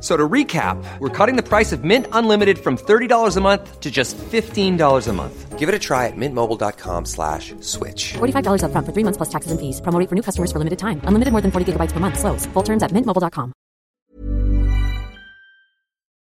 F- So to recap, we're cutting the price of Mint Unlimited from $30 a month to just $15 a month. Give it a try at mintmobile.com slash switch. $45 upfront for three months plus taxes and fees. Promo for new customers for limited time. Unlimited more than 40 gigabytes per month. Slows. Full terms at mintmobile.com.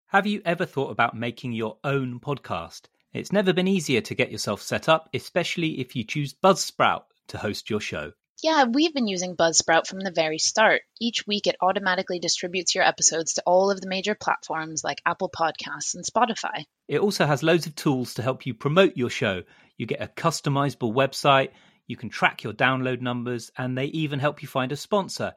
Have you ever thought about making your own podcast? It's never been easier to get yourself set up, especially if you choose Buzzsprout to host your show. Yeah, we've been using Buzzsprout from the very start. Each week, it automatically distributes your episodes to all of the major platforms like Apple Podcasts and Spotify. It also has loads of tools to help you promote your show. You get a customizable website, you can track your download numbers, and they even help you find a sponsor.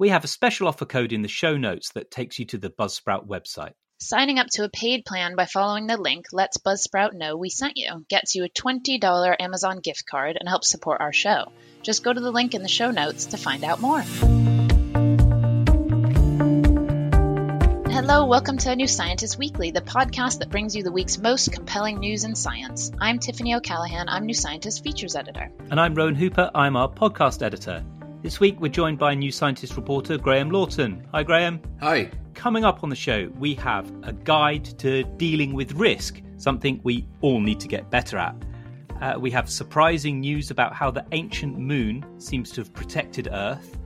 We have a special offer code in the show notes that takes you to the Buzzsprout website. Signing up to a paid plan by following the link lets Buzzsprout know we sent you, gets you a $20 Amazon gift card, and helps support our show. Just go to the link in the show notes to find out more. Hello, welcome to New Scientist Weekly, the podcast that brings you the week's most compelling news in science. I'm Tiffany O'Callaghan, I'm New Scientist Features Editor. And I'm Rowan Hooper, I'm our podcast editor. This week we're joined by New Scientist reporter Graham Lawton. Hi, Graham. Hi. Coming up on the show, we have a guide to dealing with risk, something we all need to get better at. Uh, we have surprising news about how the ancient moon seems to have protected Earth.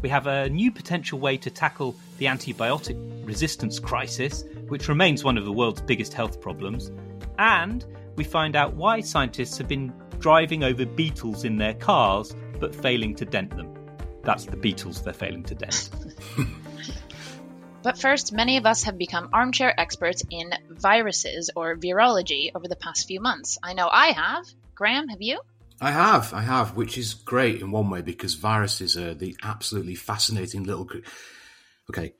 We have a new potential way to tackle the antibiotic resistance crisis, which remains one of the world's biggest health problems. And we find out why scientists have been driving over beetles in their cars but failing to dent them. That's the beetles they're failing to dent. But first, many of us have become armchair experts in viruses or virology over the past few months. I know I have. Graham, have you? I have, I have, which is great in one way because viruses are the absolutely fascinating little. Cre- okay,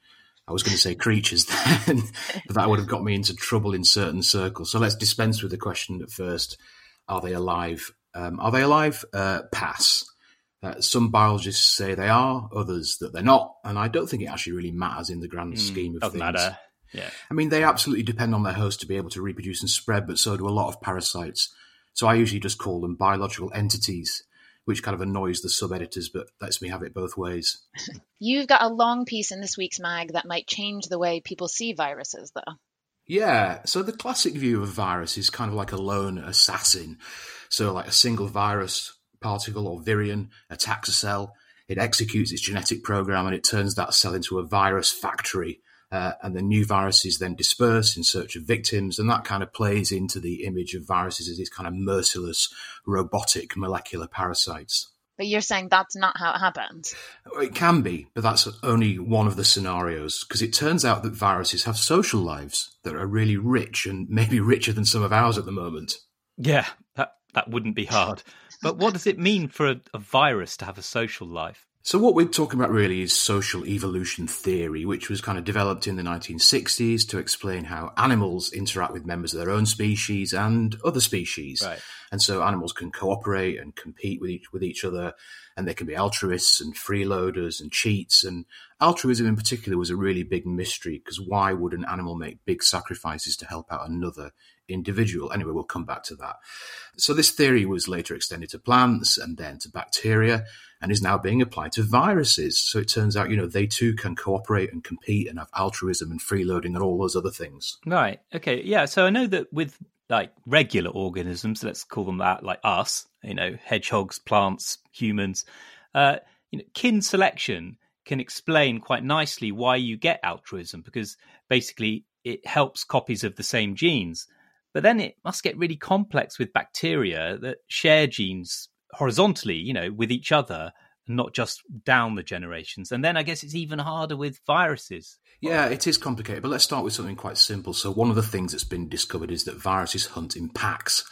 I was going to say creatures then, but that would have got me into trouble in certain circles. So let's dispense with the question at first: Are they alive? Um, are they alive? Uh, pass. Uh, some biologists say they are, others that they're not, and I don't think it actually really matters in the grand scheme of Doesn't things. matter. Yeah. I mean, they absolutely depend on their host to be able to reproduce and spread, but so do a lot of parasites. So I usually just call them biological entities, which kind of annoys the sub editors, but lets me have it both ways. You've got a long piece in this week's mag that might change the way people see viruses, though. Yeah, so the classic view of a virus is kind of like a lone assassin. So, like a single virus particle or virion attacks a cell, it executes its genetic program, and it turns that cell into a virus factory. Uh, and the new viruses then disperse in search of victims, and that kind of plays into the image of viruses as these kind of merciless, robotic molecular parasites. But you're saying that's not how it happens. It can be, but that's only one of the scenarios because it turns out that viruses have social lives that are really rich and maybe richer than some of ours at the moment. Yeah, that, that wouldn't be hard. But what does it mean for a, a virus to have a social life? So, what we're talking about really is social evolution theory, which was kind of developed in the 1960s to explain how animals interact with members of their own species and other species. Right. And so, animals can cooperate and compete with each, with each other, and they can be altruists and freeloaders and cheats. And altruism, in particular, was a really big mystery because why would an animal make big sacrifices to help out another individual? Anyway, we'll come back to that. So, this theory was later extended to plants and then to bacteria and is now being applied to viruses. So it turns out, you know, they too can cooperate and compete and have altruism and freeloading and all those other things. Right. Okay. Yeah. So I know that with like regular organisms, let's call them that, like us, you know, hedgehogs, plants, humans, uh, you know, kin selection can explain quite nicely why you get altruism because basically it helps copies of the same genes. But then it must get really complex with bacteria that share genes horizontally, you know, with each other, not just down the generations. And then I guess it's even harder with viruses. Yeah, it is complicated, but let's start with something quite simple. So, one of the things that's been discovered is that viruses hunt in packs.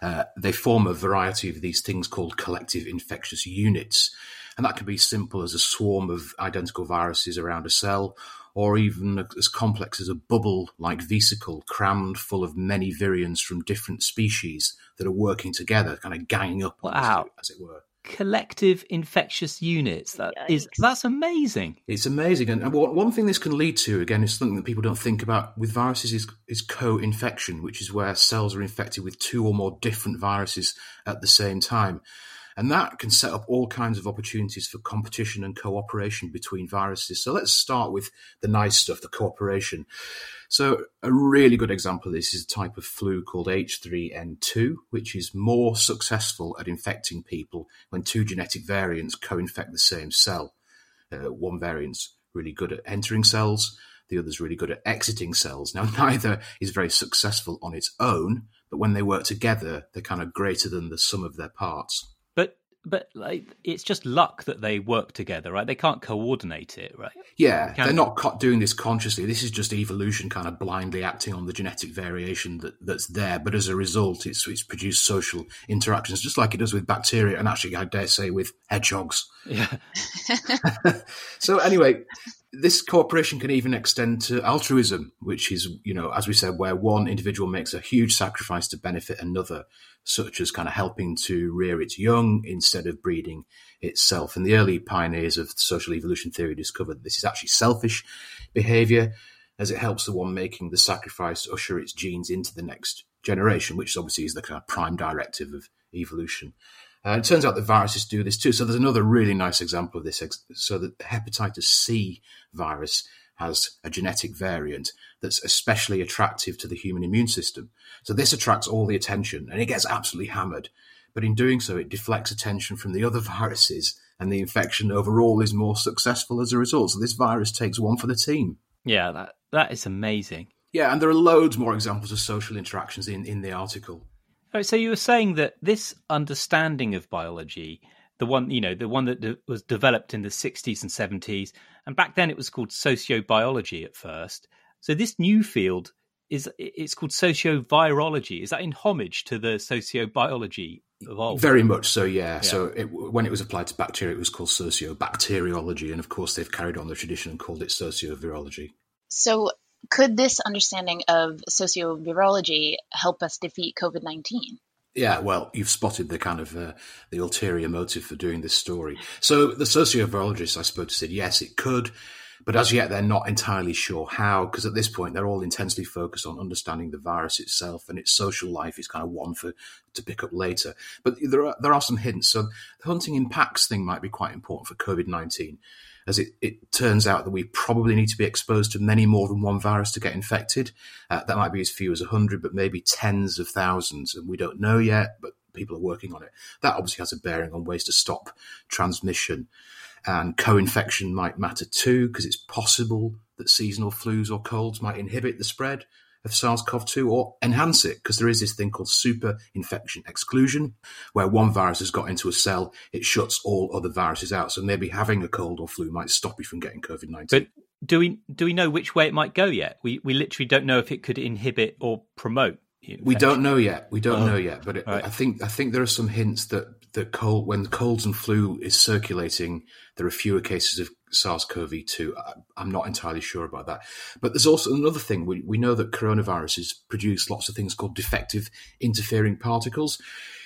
Uh, they form a variety of these things called collective infectious units. And that can be simple as a swarm of identical viruses around a cell, or even as complex as a bubble like vesicle crammed full of many virions from different species that are working together, kind of ganging up, wow. as it were collective infectious units. That Yikes. is that's amazing. It's amazing, and one thing this can lead to again is something that people don't think about with viruses is is co-infection, which is where cells are infected with two or more different viruses at the same time. And that can set up all kinds of opportunities for competition and cooperation between viruses. So let's start with the nice stuff, the cooperation. So a really good example of this is a type of flu called H3N2, which is more successful at infecting people when two genetic variants co-infect the same cell. Uh, one variant's really good at entering cells, the other's really good at exiting cells. Now, neither is very successful on its own, but when they work together, they're kind of greater than the sum of their parts but like it's just luck that they work together, right? They can't coordinate it, right? Yeah, they're not doing this consciously. This is just evolution, kind of blindly acting on the genetic variation that, that's there. But as a result, it's it's produced social interactions, just like it does with bacteria, and actually, I dare say, with hedgehogs. Yeah. so anyway, this cooperation can even extend to altruism, which is, you know, as we said, where one individual makes a huge sacrifice to benefit another, such as kind of helping to rear its young instead of breeding itself. And the early pioneers of social evolution theory discovered this is actually selfish behavior, as it helps the one making the sacrifice usher its genes into the next generation, which obviously is the kind of prime directive of evolution. Uh, it turns out that viruses do this too. So there's another really nice example of this. So the hepatitis C virus has a genetic variant that's especially attractive to the human immune system. So this attracts all the attention and it gets absolutely hammered. But in doing so, it deflects attention from the other viruses and the infection overall is more successful as a result. So this virus takes one for the team. Yeah, that, that is amazing. Yeah, and there are loads more examples of social interactions in, in the article. Right, so you were saying that this understanding of biology, the one you know, the one that de- was developed in the 60s and 70s, and back then it was called sociobiology at first. So this new field is it's called sociovirology. Is that in homage to the sociobiology of old? Very much so, yeah. yeah. So it, when it was applied to bacteria, it was called sociobacteriology, and of course they've carried on the tradition and called it sociovirology. So could this understanding of sociovirology help us defeat COVID 19? Yeah, well, you've spotted the kind of uh, the ulterior motive for doing this story. So the sociovirologists I to said yes, it could, but as yet they're not entirely sure how, because at this point they're all intensely focused on understanding the virus itself and its social life is kind of one for to pick up later. But there are there are some hints. So the hunting in packs thing might be quite important for COVID nineteen as it, it turns out that we probably need to be exposed to many more than one virus to get infected. Uh, that might be as few as 100, but maybe tens of thousands, and we don't know yet, but people are working on it. That obviously has a bearing on ways to stop transmission. And co infection might matter too, because it's possible that seasonal flus or colds might inhibit the spread of SARS-CoV-2 or enhance it because there is this thing called super infection exclusion where one virus has got into a cell, it shuts all other viruses out. So maybe having a cold or flu might stop you from getting COVID-19. But do we do we know which way it might go yet? We we literally don't know if it could inhibit or promote. Infection. We don't know yet. We don't oh. know yet, but it, right. I think I think there are some hints that the cold when colds and flu is circulating, there are fewer cases of SARS-CoV-2. I'm not entirely sure about that. But there's also another thing. We, we know that coronaviruses produce lots of things called defective interfering particles,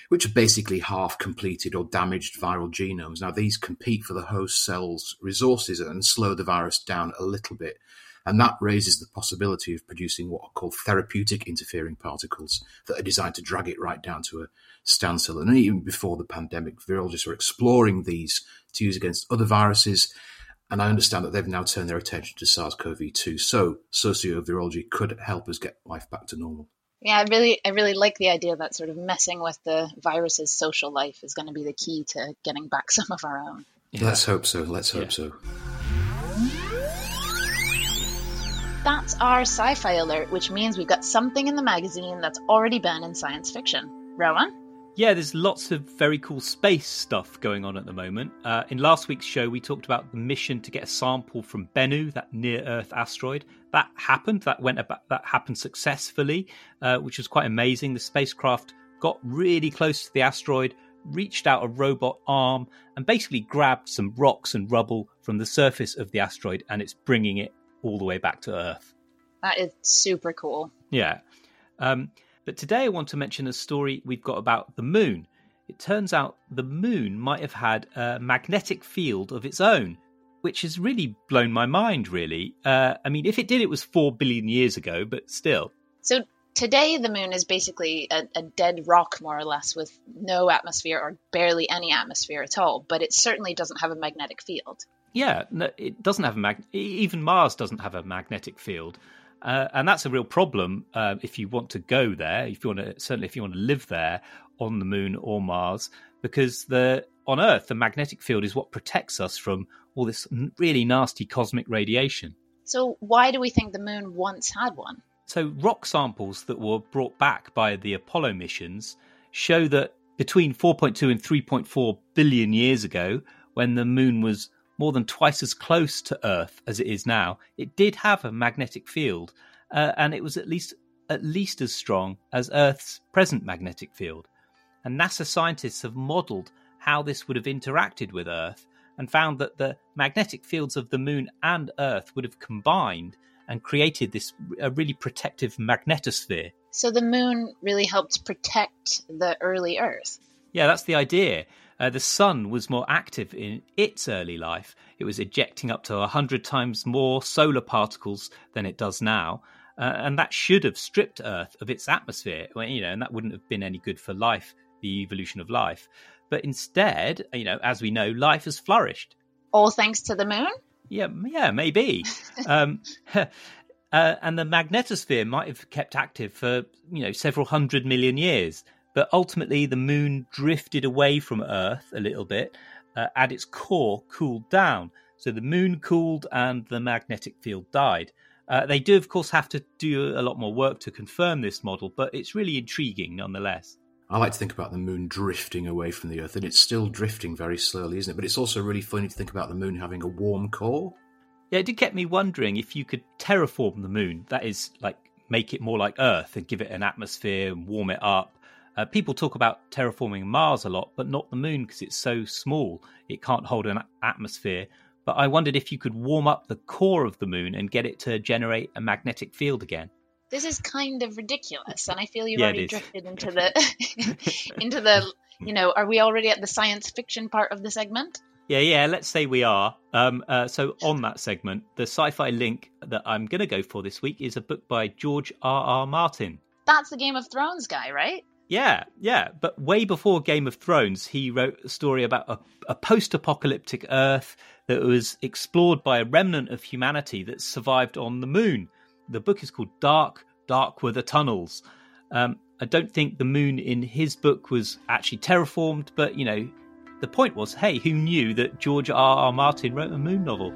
which are basically half completed or damaged viral genomes. Now, these compete for the host cell's resources and slow the virus down a little bit. And that raises the possibility of producing what are called therapeutic interfering particles that are designed to drag it right down to a standstill. And even before the pandemic, virologists were exploring these to use against other viruses and I understand that they've now turned their attention to SARS-CoV-2. So sociovirology could help us get life back to normal. Yeah, I really, I really like the idea that sort of messing with the virus's social life is going to be the key to getting back some of our own. Yeah. Let's hope so. Let's hope yeah. so. That's our sci-fi alert, which means we've got something in the magazine that's already been in science fiction. Rowan? Yeah, there's lots of very cool space stuff going on at the moment. Uh, in last week's show, we talked about the mission to get a sample from Bennu, that near-Earth asteroid. That happened. That went about, that happened successfully, uh, which was quite amazing. The spacecraft got really close to the asteroid, reached out a robot arm, and basically grabbed some rocks and rubble from the surface of the asteroid, and it's bringing it all the way back to Earth. That is super cool. Yeah. Um, but today I want to mention a story we've got about the moon. It turns out the moon might have had a magnetic field of its own, which has really blown my mind, really. Uh, I mean, if it did, it was four billion years ago, but still. So today, the moon is basically a, a dead rock, more or less, with no atmosphere or barely any atmosphere at all, but it certainly doesn't have a magnetic field. Yeah, no, it doesn't have a mag. Even Mars doesn't have a magnetic field. Uh, and that's a real problem uh, if you want to go there. If you want to, certainly if you want to live there on the moon or Mars, because the on Earth the magnetic field is what protects us from all this really nasty cosmic radiation. So why do we think the moon once had one? So rock samples that were brought back by the Apollo missions show that between 4.2 and 3.4 billion years ago, when the moon was more than twice as close to Earth as it is now, it did have a magnetic field, uh, and it was at least at least as strong as Earth's present magnetic field. And NASA scientists have modelled how this would have interacted with Earth and found that the magnetic fields of the Moon and Earth would have combined and created this a really protective magnetosphere. So the Moon really helped protect the early Earth. Yeah, that's the idea. Uh, the sun was more active in its early life. It was ejecting up to 100 times more solar particles than it does now. Uh, and that should have stripped Earth of its atmosphere, you know, and that wouldn't have been any good for life, the evolution of life. But instead, you know, as we know, life has flourished. All thanks to the moon? Yeah, yeah, maybe. um, uh, and the magnetosphere might have kept active for, you know, several hundred million years. But ultimately, the moon drifted away from Earth a little bit. Uh, at its core, cooled down. So the moon cooled and the magnetic field died. Uh, they do, of course, have to do a lot more work to confirm this model, but it's really intriguing nonetheless. I like to think about the moon drifting away from the Earth, and it's still drifting very slowly, isn't it? But it's also really funny to think about the moon having a warm core. Yeah, it did get me wondering if you could terraform the moon, that is, like make it more like Earth and give it an atmosphere and warm it up. Uh, people talk about terraforming Mars a lot, but not the moon because it's so small. It can't hold an atmosphere. But I wondered if you could warm up the core of the moon and get it to generate a magnetic field again. This is kind of ridiculous, and I feel you've yeah, already drifted into the into the you know. Are we already at the science fiction part of the segment? Yeah, yeah. Let's say we are. Um, uh, so on that segment, the sci-fi link that I'm going to go for this week is a book by George R. R. Martin. That's the Game of Thrones guy, right? Yeah, yeah. But way before Game of Thrones, he wrote a story about a, a post apocalyptic Earth that was explored by a remnant of humanity that survived on the moon. The book is called Dark, Dark Were the Tunnels. Um, I don't think the moon in his book was actually terraformed, but you know, the point was hey, who knew that George R. R. Martin wrote a moon novel?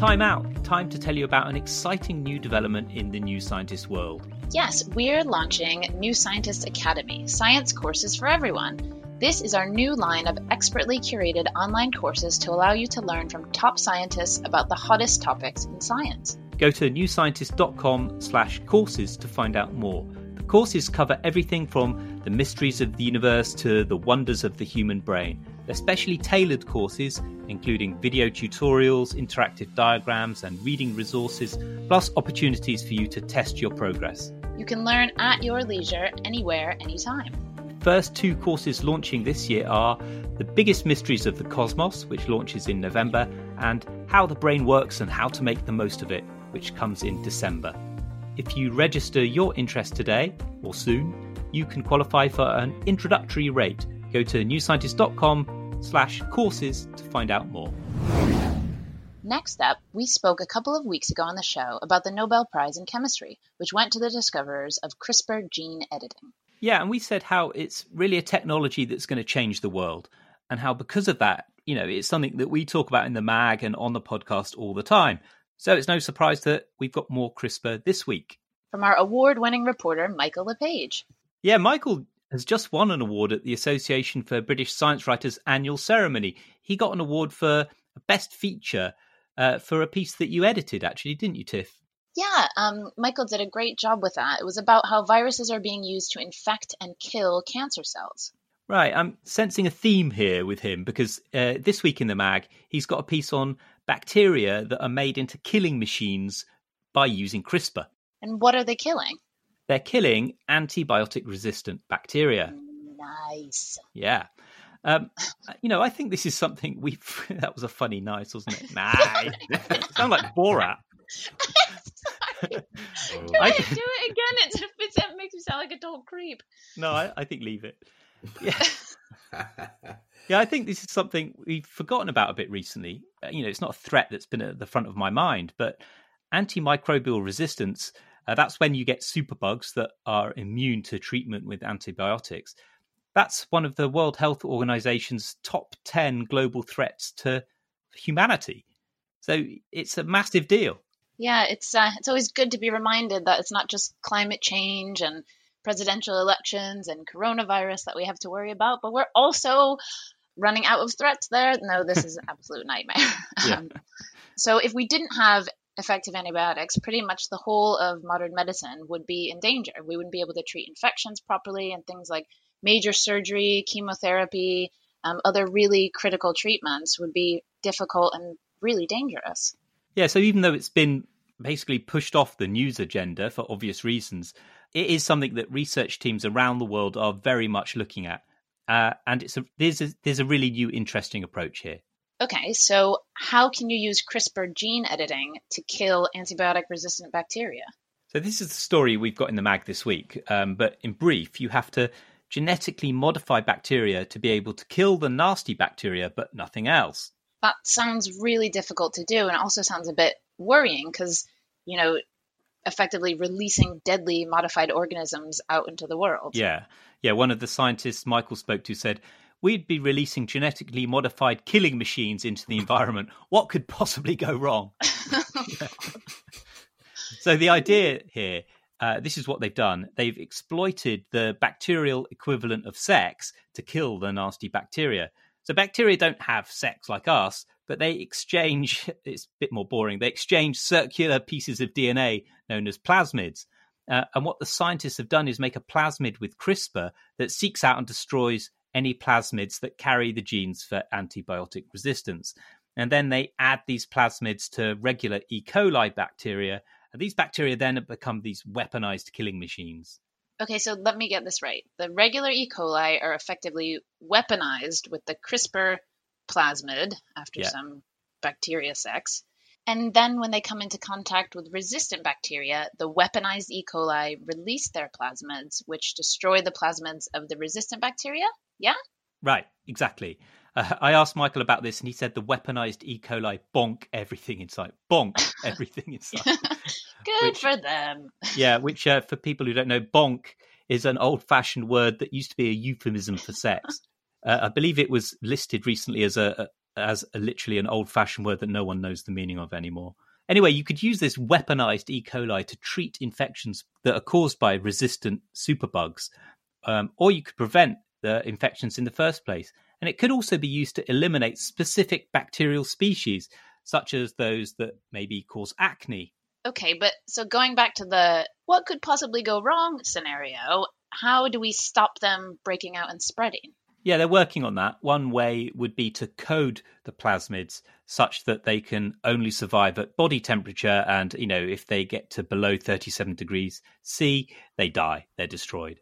Time out time to tell you about an exciting new development in the New Scientist world. Yes, we're launching New Scientist Academy, science courses for everyone. This is our new line of expertly curated online courses to allow you to learn from top scientists about the hottest topics in science. Go to newscientist.com slash courses to find out more. The courses cover everything from the mysteries of the universe to the wonders of the human brain. They're specially tailored courses, including video tutorials, interactive diagrams, and reading resources, plus opportunities for you to test your progress. You can learn at your leisure, anywhere, anytime. First two courses launching this year are The Biggest Mysteries of the Cosmos, which launches in November, and How the Brain Works and How to Make the Most of It, which comes in December. If you register your interest today or soon, you can qualify for an introductory rate. Go to newscientist.com slash courses to find out more. Next up, we spoke a couple of weeks ago on the show about the Nobel Prize in Chemistry, which went to the discoverers of CRISPR gene editing. Yeah, and we said how it's really a technology that's going to change the world, and how because of that, you know, it's something that we talk about in the mag and on the podcast all the time. So it's no surprise that we've got more CRISPR this week. from our award winning reporter, Michael LePage. Yeah, Michael has just won an award at the Association for British Science Writers annual ceremony. He got an award for Best Feature uh, for a piece that you edited, actually, didn't you, Tiff? Yeah, um, Michael did a great job with that. It was about how viruses are being used to infect and kill cancer cells. Right, I'm sensing a theme here with him because uh, this week in the mag, he's got a piece on bacteria that are made into killing machines by using CRISPR. And what are they killing? They're killing antibiotic resistant bacteria. Nice. Yeah. Um, you know, I think this is something we. That was a funny nice, wasn't it? Nice. sound like Borat. Go ahead, do it again. It, it makes me sound like a total creep. No, I, I think leave it. Yeah. yeah, I think this is something we've forgotten about a bit recently. Uh, you know, it's not a threat that's been at the front of my mind, but antimicrobial resistance. Uh, that's when you get superbugs that are immune to treatment with antibiotics. That's one of the World Health Organization's top 10 global threats to humanity. So it's a massive deal. Yeah, it's uh, it's always good to be reminded that it's not just climate change and presidential elections and coronavirus that we have to worry about, but we're also running out of threats there. No, this is an absolute nightmare. Yeah. Um, so if we didn't have effective antibiotics, pretty much the whole of modern medicine would be in danger. We wouldn't be able to treat infections properly and things like major surgery, chemotherapy, um, other really critical treatments would be difficult and really dangerous. Yeah, so even though it's been basically pushed off the news agenda for obvious reasons, it is something that research teams around the world are very much looking at. Uh, and it's a, there's, a, there's a really new, interesting approach here. Okay, so how can you use CRISPR gene editing to kill antibiotic resistant bacteria? So, this is the story we've got in the mag this week. Um, but in brief, you have to genetically modify bacteria to be able to kill the nasty bacteria, but nothing else. That sounds really difficult to do and also sounds a bit worrying because, you know, effectively releasing deadly modified organisms out into the world. Yeah. Yeah. One of the scientists Michael spoke to said, We'd be releasing genetically modified killing machines into the environment. What could possibly go wrong? so, the idea here uh, this is what they've done. They've exploited the bacterial equivalent of sex to kill the nasty bacteria. So bacteria don't have sex like us, but they exchange, it's a bit more boring, they exchange circular pieces of DNA known as plasmids. Uh, and what the scientists have done is make a plasmid with CRISPR that seeks out and destroys any plasmids that carry the genes for antibiotic resistance. And then they add these plasmids to regular E. coli bacteria and these bacteria then become these weaponized killing machines. Okay, so let me get this right. The regular E. coli are effectively weaponized with the CRISPR plasmid after Yeah. some bacteria sex. And then when they come into contact with resistant bacteria, the weaponized E. coli release their plasmids, which destroy the plasmids of the resistant bacteria? Yeah? Right, exactly. Uh, I asked Michael about this, and he said the weaponized E. coli bonk everything inside. Bonk everything inside. Good Which- for them. yeah, which uh, for people who don't know, bonk is an old-fashioned word that used to be a euphemism for sex. Uh, I believe it was listed recently as a, a as a, literally an old-fashioned word that no one knows the meaning of anymore. Anyway, you could use this weaponized E. coli to treat infections that are caused by resistant superbugs, um, or you could prevent the infections in the first place. And it could also be used to eliminate specific bacterial species, such as those that maybe cause acne Okay, but so going back to the what could possibly go wrong scenario, how do we stop them breaking out and spreading? Yeah, they're working on that. One way would be to code the plasmids such that they can only survive at body temperature. And, you know, if they get to below 37 degrees C, they die, they're destroyed.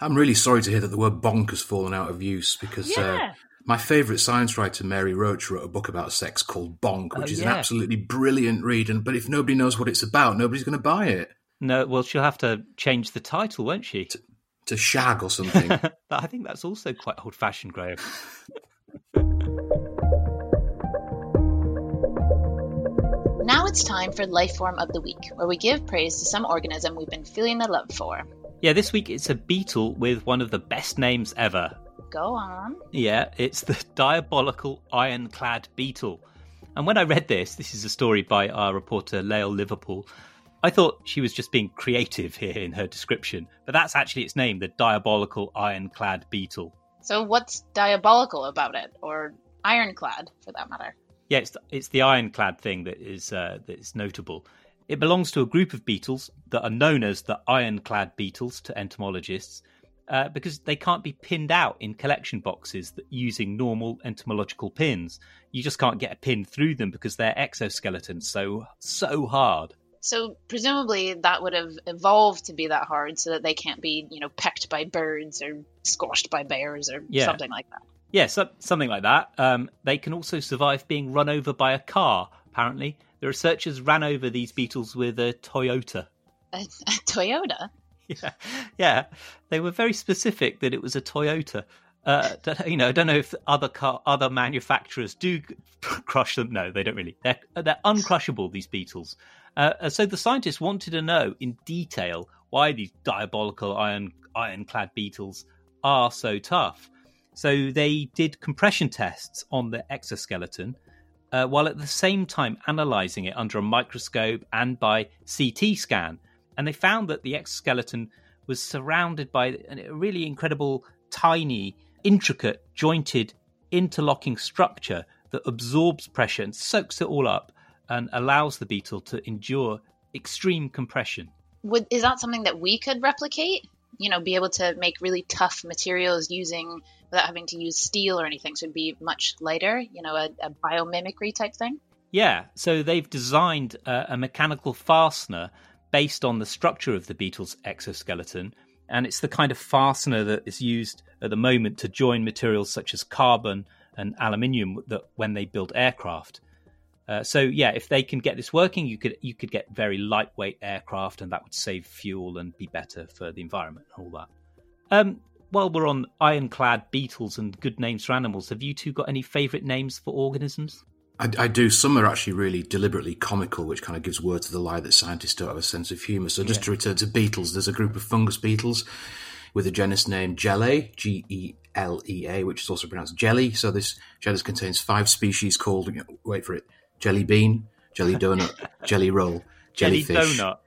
I'm really sorry to hear that the word bonk has fallen out of use because uh, my favourite science writer, Mary Roach, wrote a book about sex called Bonk, which Oh, is yeah. an absolutely brilliant read. And but if nobody knows what it's about, nobody's going to buy it. No, well, she'll have to change the title, won't she? To shag or something. I think that's also quite old fashioned, Graham. Now it's time for Life Form of the Week, where we give praise to some organism we've been feeling the love for. Yeah, this week it's a beetle with one of the best names ever. Go on. Yeah, it's the diabolical ironclad beetle. And when I read this, this is a story by our reporter Layal Liverpool. I thought she was just being creative here in her description, but that's actually its name, the diabolical ironclad beetle. So, what's diabolical about it, or ironclad for that matter? Yeah, it's the, it's the ironclad thing that is uh, that is notable. It belongs to a group of beetles that are known as the ironclad beetles to entomologists uh, because they can't be pinned out in collection boxes that, using normal entomological pins. You just can't get a pin through them because they're exoskeletons so so hard. So presumably that would have evolved to be that hard so that they can't be, you know, pecked by birds or squashed by bears or Yeah. something like that. Yeah, so, something like that. Um, they can also survive being run over by a car. Apparently, the researchers ran over these beetles with a Toyota. A, a Toyota. Yeah, yeah. They were very specific that it was a Toyota. Uh, you know, I don't know if other car, other manufacturers do crush them. No, they don't really. They're they're uncrushable. These beetles. Uh, so the scientists wanted to know in detail why these diabolical iron ironclad beetles are so tough. So they did compression tests on the exoskeleton, uh, while at the same time analysing it under a microscope and by CT scan. And they found that the exoskeleton was surrounded by a really incredible, tiny, intricate, jointed, interlocking structure that absorbs pressure and soaks it all up and allows the beetle to endure extreme compression. Would is that something that we could replicate? You know, be able to make really tough materials using without having to use steel or anything, so it'd be much lighter. You know, a, a biomimicry type thing. Yeah, so they've designed a, a mechanical fastener based on the structure of the beetle's exoskeleton, and it's the kind of fastener that is used at the moment to join materials such as carbon and aluminium that when they build aircraft. Uh, so yeah, if they can get this working, you could you could get very lightweight aircraft, and that would save fuel and be better for the environment and all that. Um, while we're on ironclad beetles and good names for animals, have you two got any favourite names for organisms? I, I do. Some are actually really deliberately comical, which kind of gives word to the lie that scientists don't have a sense of humour. So, just to return to beetles, there's a group of fungus beetles with a genus name Gelae, G E L E A, which is also pronounced jelly. So, this genus contains five species called, wait for it, jelly bean, jelly donut, jelly roll, Jelly jellyfish, donut.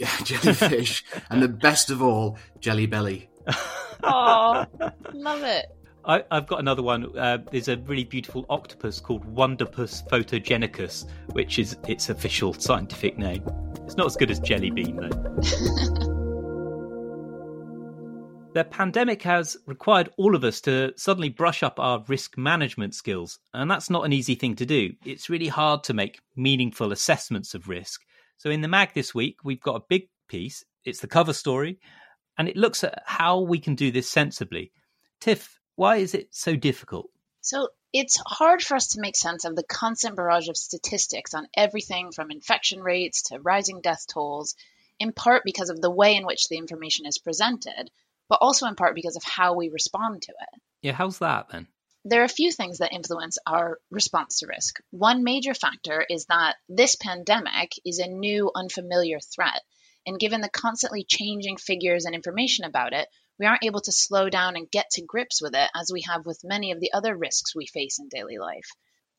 jellyfish, and the best of all, jelly belly. Oh, love it. I, I've got another one. Uh, there's a really beautiful octopus called Wonderpus photogenicus, which is its official scientific name. It's not as good as jelly bean, though. The pandemic has required all of us to suddenly brush up our risk management skills, and that's not an easy thing to do. It's really hard to make meaningful assessments of risk. So, in the mag this week, we've got a big piece. It's the cover story, and it looks at how we can do this sensibly. Tiff, why is it so difficult? So it's hard for us to make sense of the constant barrage of statistics on everything from infection rates to rising death tolls, in part because of the way in which the information is presented, but also in part because of how we respond to it. Yeah, how's that then? There are a few things that influence our response to risk. One major factor is that this pandemic is a new, unfamiliar threat. And given the constantly changing figures and information about it, we aren't able to slow down and get to grips with it as we have with many of the other risks we face in daily life.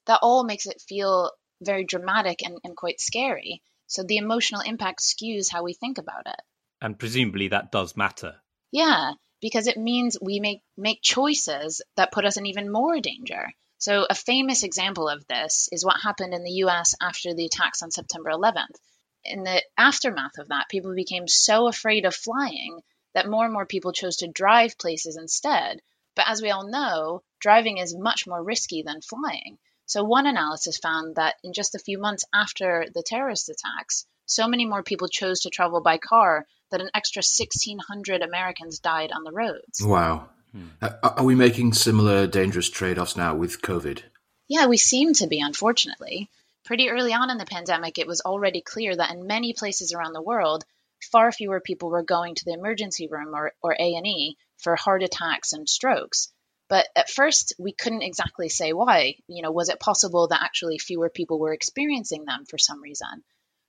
That all makes it feel very dramatic and, and quite scary. So the emotional impact skews how we think about it. And presumably that does matter. Yeah, because it means we make make choices that put us in even more danger. So a famous example of this is what happened in the US after the attacks on September 11th. In the aftermath of that, people became so afraid of flying that more and more people chose to drive places instead. But as we all know, driving is much more risky than flying. So one analysis found that in just a few months after the terrorist attacks, so many more people chose to travel by car that an extra 1,600 Americans died on the roads. Wow. Uh, Are we making similar dangerous trade offs now with COVID? Yeah, we seem to be, unfortunately. Pretty early on in the pandemic, it was already clear that in many places around the world, far fewer people were going to the emergency room or, or A&E for heart attacks and strokes. But at first, we couldn't exactly say why. You know, was it possible that actually fewer people were experiencing them for some reason?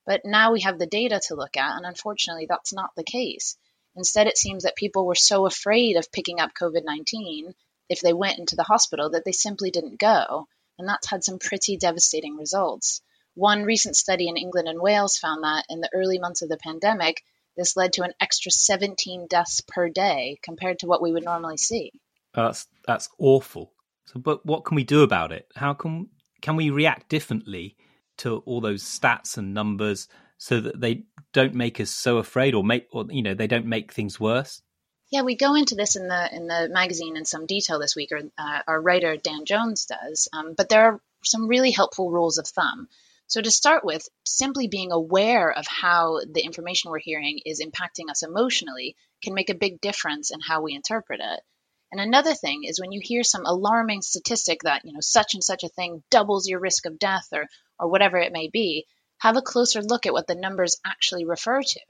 But now we have the data to look at, and unfortunately, that's not the case. Instead, it seems that people were so afraid of picking up COVID 19 if they went into the hospital that they simply didn't go. And that's had some pretty devastating results. One recent study in England and Wales found that in the early months of the pandemic, this led to an extra 17 deaths per day compared to what we would normally see. That's that's awful. So, but what can we do about it? How can can we react differently to all those stats and numbers so that they don't make us so afraid, or make, or you know, they don't make things worse? Yeah, we go into this in the in the magazine in some detail this week, or uh, our writer Dan Jones does. Um, but there are some really helpful rules of thumb. So, to start with, simply being aware of how the information we're hearing is impacting us emotionally can make a big difference in how we interpret it. And another thing is when you hear some alarming statistic that, you know, such and such a thing doubles your risk of death or, or whatever it may be, have a closer look at what the numbers actually refer to.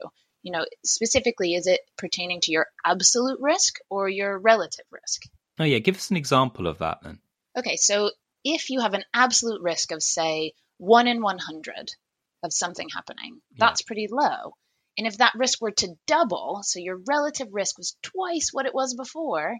You know, specifically, is it pertaining to your absolute risk or your relative risk? Oh, yeah. Give us an example of that then. Okay, so if you have an absolute risk of, say, one in 100 of something happening. That's yeah. pretty low. And if that risk were to double, so your relative risk was twice what it was before,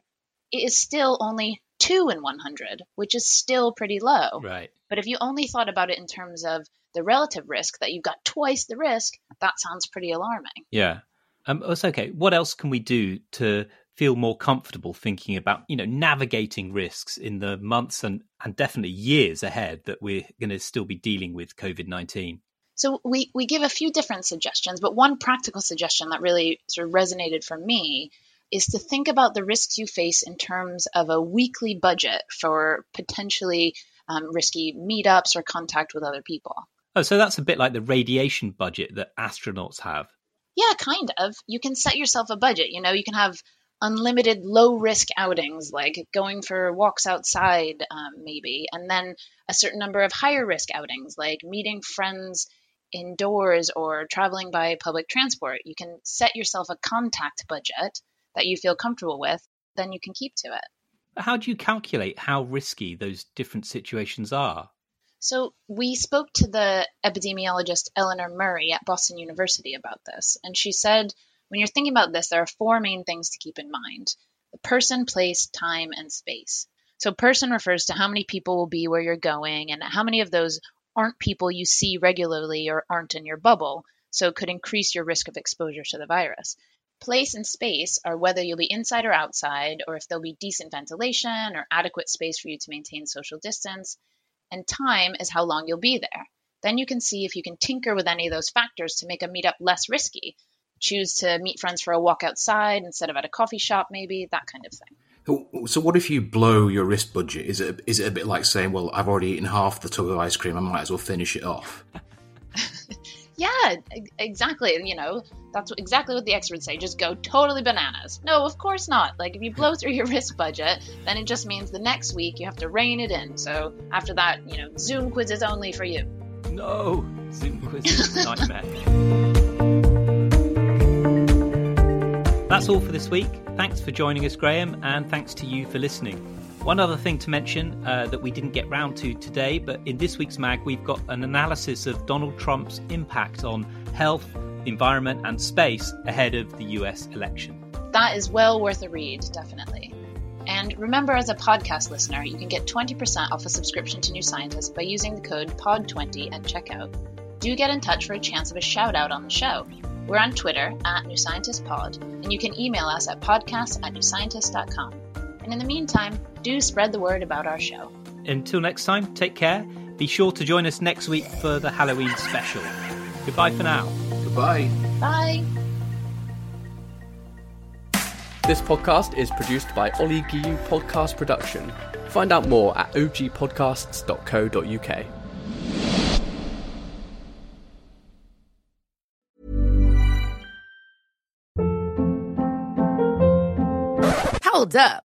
it is still only two in 100, which is still pretty low. Right. But if you only thought about it in terms of the relative risk, that you've got twice the risk, that sounds pretty alarming. Yeah. Um, it's okay. What else can we do to feel more comfortable thinking about you know navigating risks in the months and and definitely years ahead that we're going to still be dealing with covid-19 so we we give a few different suggestions but one practical suggestion that really sort of resonated for me is to think about the risks you face in terms of a weekly budget for potentially um, risky meetups or contact with other people. Oh so that's a bit like the radiation budget that astronauts have. Yeah kind of. You can set yourself a budget you know you can have unlimited low risk outings like going for walks outside um, maybe and then a certain number of higher risk outings like meeting friends indoors or traveling by public transport. You can set yourself a contact budget that you feel comfortable with then you can keep to it how do you calculate how risky those different situations are so we spoke to the epidemiologist eleanor murray at boston university about this and she said when you're thinking about this, there are four main things to keep in mind the person, place, time, and space. So, person refers to how many people will be where you're going, and how many of those aren't people you see regularly or aren't in your bubble, so it could increase your risk of exposure to the virus. Place and space are whether you'll be inside or outside, or if there'll be decent ventilation or adequate space for you to maintain social distance. And time is how long you'll be there. Then you can see if you can tinker with any of those factors to make a meetup less risky choose to meet friends for a walk outside instead of at a coffee shop, maybe that kind of thing. So, what if you blow your wrist budget? Is it is it a bit like saying, "Well, I've already eaten half the tub of ice cream. I might as well finish it off"? yeah, exactly. And you know, that's exactly what the experts say. Just go totally bananas. No, of course not. Like if you blow through your risk budget, then it just means the next week you have to rein it in. So after that, you know, Zoom quizzes only for you. No, Zoom quizzes nightmare. That's all for this week. Thanks for joining us, Graham, and thanks to you for listening. One other thing to mention uh, that we didn't get round to today, but in this week's mag, we've got an analysis of Donald Trump's impact on health, environment, and space ahead of the US election. That is well worth a read, definitely. And remember, as a podcast listener, you can get 20% off a subscription to New Scientist by using the code POD20 at checkout. Do get in touch for a chance of a shout out on the show. We're on Twitter at New Scientist Pod, and you can email us at podcast at newscientist.com. And in the meantime, do spread the word about our show. Until next time, take care. Be sure to join us next week for the Halloween special. Goodbye for now. Goodbye. Bye. This podcast is produced by Ollie Guillou Podcast Production. Find out more at ogpodcasts.co.uk. Hold up.